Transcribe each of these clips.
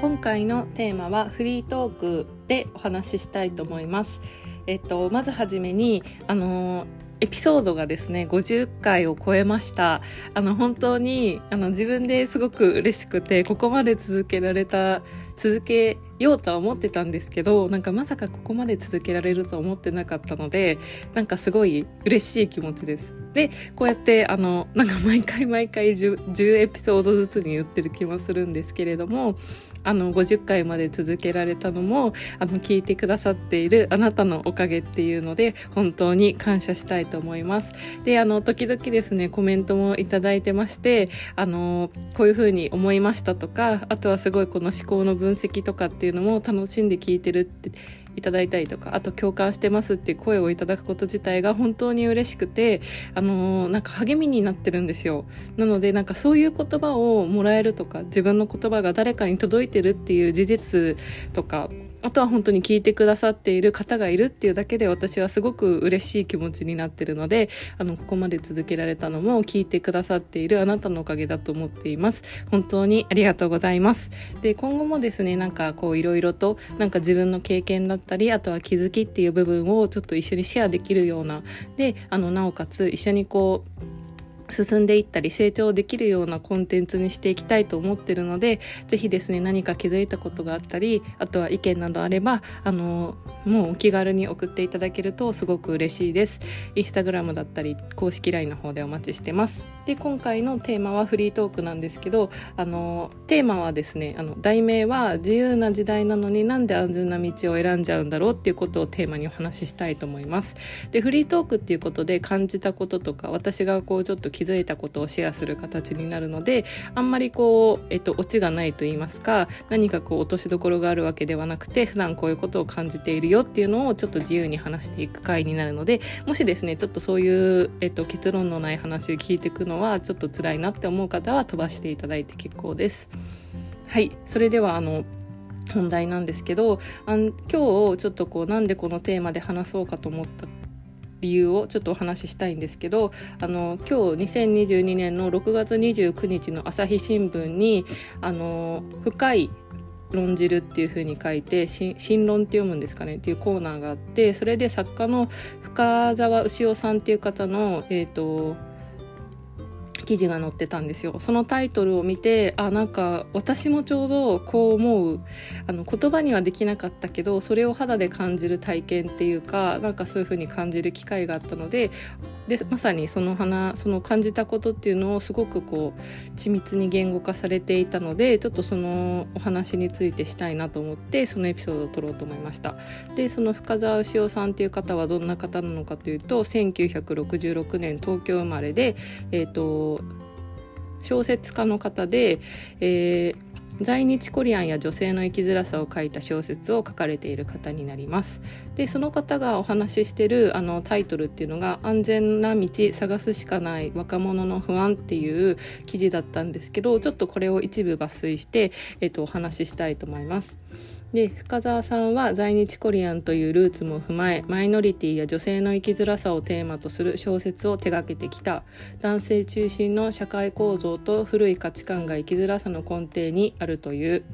今回のテーマはフリートークでお話ししたいと思います。えっとまずはじめにあのエピソードがですね50回を超えました。あの本当にあの自分ですごく嬉しくてここまで続けられた続けようとは思ってたんですけどなんかまさかここまで続けられるとは思ってなかったのでなんかすごい嬉しい気持ちです。でこうやってあのなんか毎回毎回 10, 10エピソードずつに言ってる気もするんですけれどもあの50回まで続けられたのもあの聞いてくださっているあなたのおかげっていうので本当に感謝したいと思います。であの時々ですねコメントもいいてましてあのこういうふうに思いましたとかあとはすごいこの思考の分分析とかっていうのも楽しんで聞いてるっていただいたりとかあと共感してますっていう声をいただくこと自体が本当に嬉しくてあのー、なんか励みになってるんですよ。なのでなんかそういう言葉をもらえるとか自分の言葉が誰かに届いてるっていう事実とかあとは本当に聞いてくださっている方がいるっていうだけで私はすごく嬉しい気持ちになってるのであのここまで続けられたのも聞いてくださっているあなたのおかげだと思っています。本当にありがとうございます。で今後もですねなんかこういろいろとなんか自分の経験だったりあとは気づきっていう部分をちょっと一緒にシェアできるようなであのなおかつ一緒にこう進んでいったり成長できるようなコンテンツにしていきたいと思ってるのでぜひですね何か気づいたことがあったりあとは意見などあればあのもうお気軽に送っていただけるとすごく嬉しいです。インスタグラムだったり公式 LINE の方でお待ちしてます。で今回のテーマはフリートークなんですけどあのテーマはですねあの題名は自由な時代なのになんで安全な道を選んじゃうんだろうっていうことをテーマにお話ししたいと思います。でフリートークっていうことで感じたこととか私がこうちょっと気づいたことをシェアする形になるのであんまりこう、えっと、オチがないと言いますか何かこう落としどころがあるわけではなくて普段こういうことを感じているよっていうのをちょっと自由に話していく回になるのでもしですねちょっとそういう、えっと、結論のない話を聞いていくのはちょっと辛いなって思う方は飛ばしていただいて結構です。はいそれではあの本題なんですけどあん今日ちょっとこうなんでこのテーマで話そうかと思った理由をちょっとお話ししたいんですけどあの今日2022年の6月29日の朝日新聞にあの深い論じるっていう風に書いて新論って読むんですかねっていうコーナーがあってそれで作家の深澤牛尾さんっていう方のえっ、ー、と記事が載ってたんですよ。そのタイトルを見てあなんか私もちょうどこう思うあの言葉にはできなかったけどそれを肌で感じる体験っていうかなんかそういう風に感じる機会があったのででまさにその花その感じたことっていうのをすごくこう緻密に言語化されていたのでちょっとそのお話についてしたいなと思ってそのエピソードを撮ろうと思いました。でその深澤牛尾さんっていう方はどんな方なのかというと1966年東京生まれでえっ、ー、と小説家の方で、えー在日コリアンや女性の生きづらさを書いた小説を書かれている方になりますでその方がお話ししてるあのタイトルっていうのが「安全な道探すしかない若者の不安」っていう記事だったんですけどちょっとこれを一部抜粋して、えっと、お話ししたいと思います。で深澤さんは在日コリアンというルーツも踏まえマイノリティや女性の生きづらさをテーマとする小説を手掛けてきた男性中心の社会構造と古い価値観が生きづらさの根底にあるるという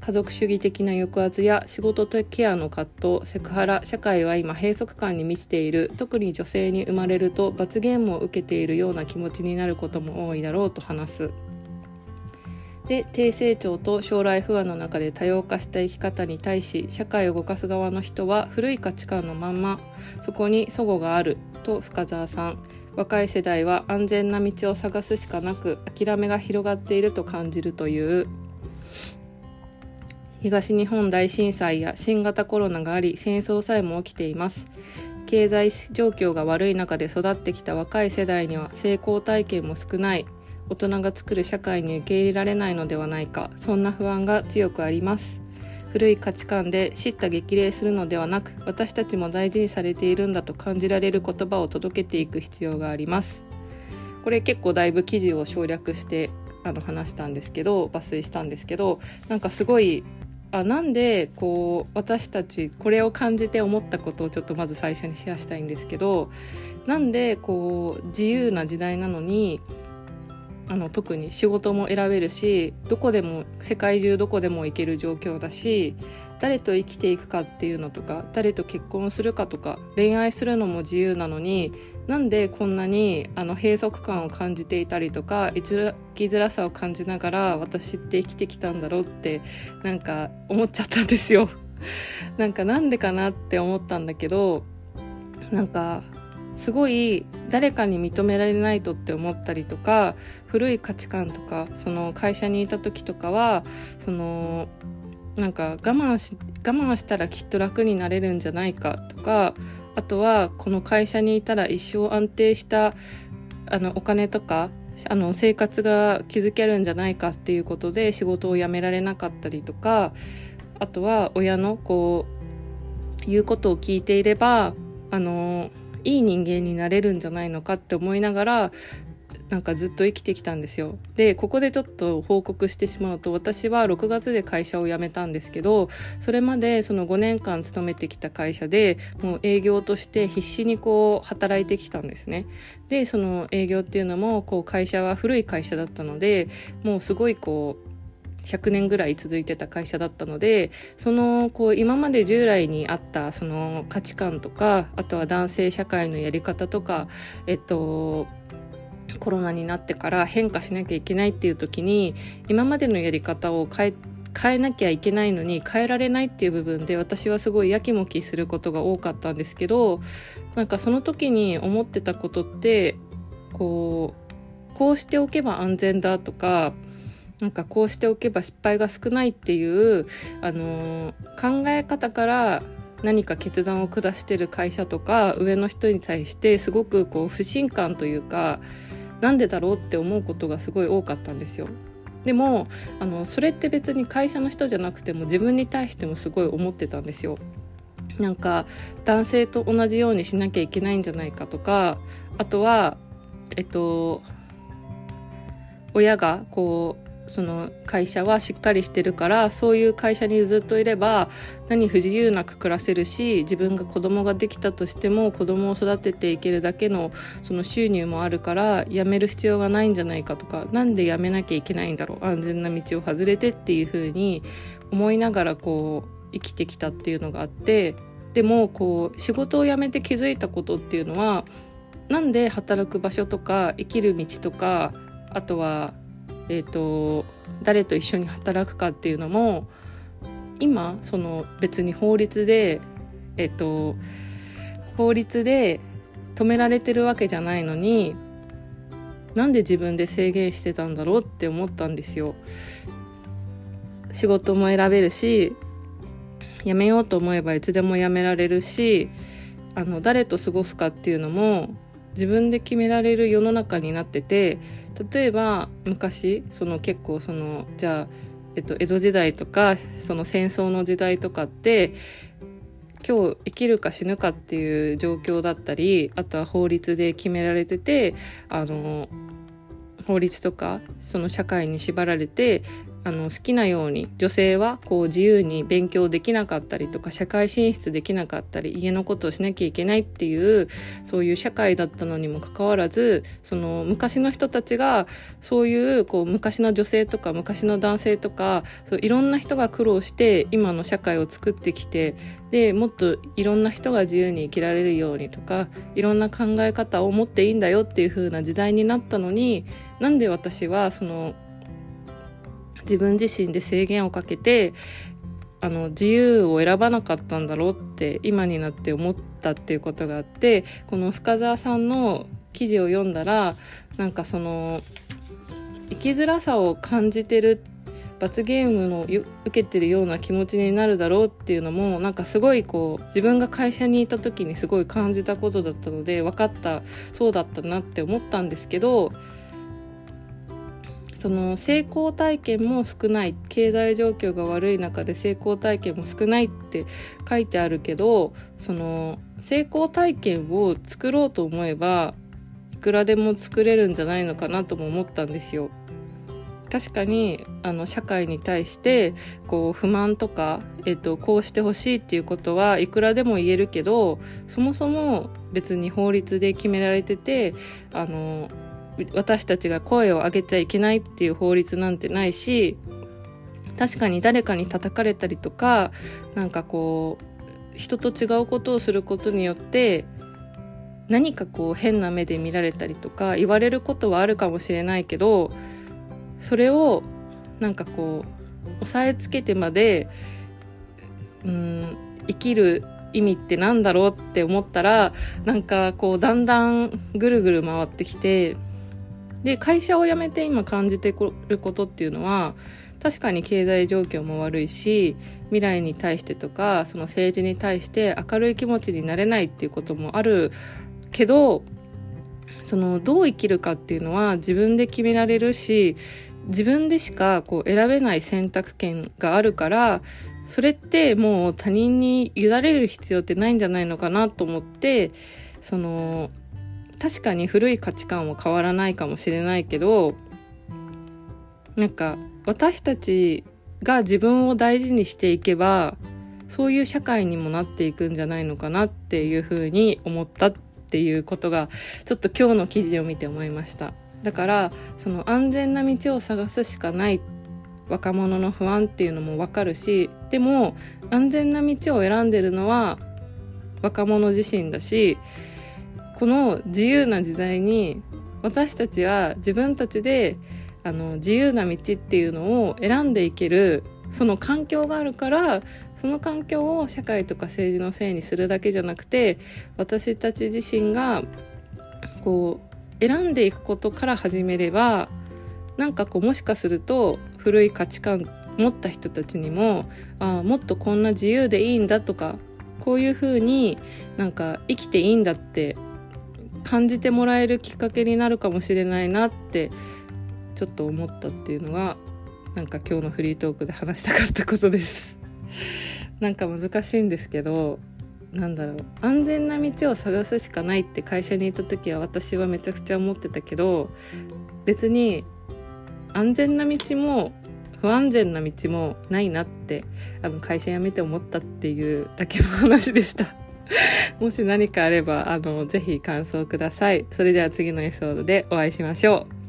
家族主義的な抑圧や仕事とケアの葛藤セクハラ社会は今閉塞感に満ちている特に女性に生まれると罰ゲームを受けているような気持ちになることも多いだろうと話す。で低成長と将来不安の中で多様化した生き方に対し社会を動かす側の人は古い価値観のまんまそこに齟齬があると深澤さん若い世代は安全な道を探すしかなく諦めが広がっていると感じるという。東日本大震災や新型コロナがあり戦争さえも起きています。経済状況が悪い中で育ってきた若い世代には成功体験も少ない。大人が作る社会に受け入れられないのではないか。そんな不安が強くあります。古い価値観で叱咤激励するのではなく私たちも大事にされているんだと感じられる言葉を届けていく必要があります。これ結構だいぶ記事を省略してあの話したんですけど抜粋したんですけどなんかすごいあなんでこう私たちこれを感じて思ったことをちょっとまず最初にシェアしたいんですけどなんでこう自由な時代なのにあの特に仕事も選べるしどこでも世界中どこでも行ける状況だし誰と生きていくかっていうのとか誰と結婚するかとか恋愛するのも自由なのになんでこんなにあの閉塞感を感じていたりとか生きづらさを感じながら私って生きてきたんだろうってなんか思っちゃったんですよ。なんかなんでかなって思ったんだけどなんかすごい誰かに認められないとって思ったりとか古い価値観とかその会社にいた時とかはそのなんか我慢し我慢したらきっと楽になれるんじゃないかとかあとはこの会社にいたら一生安定したあのお金とかあの生活が築けるんじゃないかっていうことで仕事を辞められなかったりとかあとは親のこう言うことを聞いていればあのいい人間になれるんじゃないのかって思いながらなんかずっと生きてきたんですよ。で、ここでちょっと報告してしまうと、私は6月で会社を辞めたんですけど、それまでその5年間勤めてきた会社で、もう営業として必死にこう働いてきたんですね。で、その営業っていうのも、こう会社は古い会社だったので、もうすごいこう、100年ぐらい続いてた会社だったのでそのこう今まで従来にあったその価値観とかあとは男性社会のやり方とかえっとコロナになってから変化しなきゃいけないっていう時に今までのやり方を変え変えなきゃいけないのに変えられないっていう部分で私はすごいやきもきすることが多かったんですけどなんかその時に思ってたことってこうこうしておけば安全だとかなんかこうしておけば失敗が少ないっていう、あのー、考え方から何か決断を下してる会社とか上の人に対してすごくこう不信感というかなんでだろうって思うことがすごい多かったんですよ。でもあのそれって別に会社の人じゃなくても自分に対してもすごい思ってたんですよ。なんか男性と同じようにしなきゃいけないんじゃないかとかあとはえっと親がこうその会社はしっかりしてるからそういう会社にずっといれば何不自由なく暮らせるし自分が子供ができたとしても子供を育てていけるだけのその収入もあるから辞める必要がないんじゃないかとか何で辞めなきゃいけないんだろう安全な道を外れてっていう風に思いながらこう生きてきたっていうのがあってでもこう仕事を辞めて気づいたことっていうのはなんで働く場所とか生きる道とかあとはえーと、誰と一緒に働くかっていうのも今その別に法律でえっ、ー、と法律で止められてるわけじゃないのになんで自分で制限してたんだろうって思ったんですよ。仕事も選べるし辞めようと思えばいつでも辞められるしあの誰と過ごすかっていうのも自分で決められる世の中になってて例えば昔その結構そのじゃあ、えっと、江戸時代とかその戦争の時代とかって今日生きるか死ぬかっていう状況だったりあとは法律で決められててあの法律とかその社会に縛られてあの好きなように女性はこう自由に勉強できなかったりとか社会進出できなかったり家のことをしなきゃいけないっていうそういう社会だったのにもかかわらずその昔の人たちがそういうこう昔の女性とか昔の男性とかそういろんな人が苦労して今の社会を作ってきてでもっといろんな人が自由に生きられるようにとかいろんな考え方を持っていいんだよっていう風な時代になったのになんで私はその自分自身で制限をかけてあの自由を選ばなかったんだろうって今になって思ったっていうことがあってこの深澤さんの記事を読んだらなんかその生きづらさを感じてる罰ゲームの受けてるような気持ちになるだろうっていうのもなんかすごいこう自分が会社にいた時にすごい感じたことだったので分かったそうだったなって思ったんですけどその成功体験も少ない経済状況が悪い中で成功体験も少ないって書いてあるけどその成功体験を作ろうと思えばいくらでも作れるんじゃないのかなとも思ったんですよ。確かにあの社会に対してこう不満とか、えっと、こうしてほしいっていうことはいくらでも言えるけどそもそも別に法律で決められててあの私たちが声を上げちゃいけないっていう法律なんてないし確かに誰かに叩かれたりとかなんかこう人と違うことをすることによって何かこう変な目で見られたりとか言われることはあるかもしれないけどそれをなんかこう押さえつけてまでうん生きる意味ってなんだろうって思ったらなんかこうだんだんぐるぐる回ってきてで会社を辞めて今感じてくることっていうのは確かに経済状況も悪いし未来に対してとかその政治に対して明るい気持ちになれないっていうこともあるけどそのどう生きるかっていうのは自分で決められるし自分でしかこう選べない選択権があるからそれってもう他人に委ねる必要ってないんじゃないのかなと思ってその確かに古い価値観は変わらないかもしれないけどなんか私たちが自分を大事にしていけばそういう社会にもなっていくんじゃないのかなっていうふうに思ったっていうことがちょっと今日の記事を見て思いました。だからその安全な道を探すしかない若者の不安っていうのもわかるしでも安全な道を選んでるのは若者自身だしこの自由な時代に私たちは自分たちであの自由な道っていうのを選んでいけるその環境があるからその環境を社会とか政治のせいにするだけじゃなくて私たち自身がこう選んでいくことから始めればなんかこうもしかすると古い価値観持った人たちにもあもっとこんな自由でいいんだとかこういうふうになんか生きていいんだって感じてもらえるきっかけになるかもしれないなってちょっと思ったっていうのがなんか今日のフリートークで話したかったことです。なんか難しいんですけどなんだろう。安全な道を探すしかないって会社にいた時は私はめちゃくちゃ思ってたけど別に安全な道も不安全な道もないなってあの会社辞めて思ったっていうだけの話でした。もし何かあればあのぜひ感想ください。それでは次のエピソードでお会いしましょう。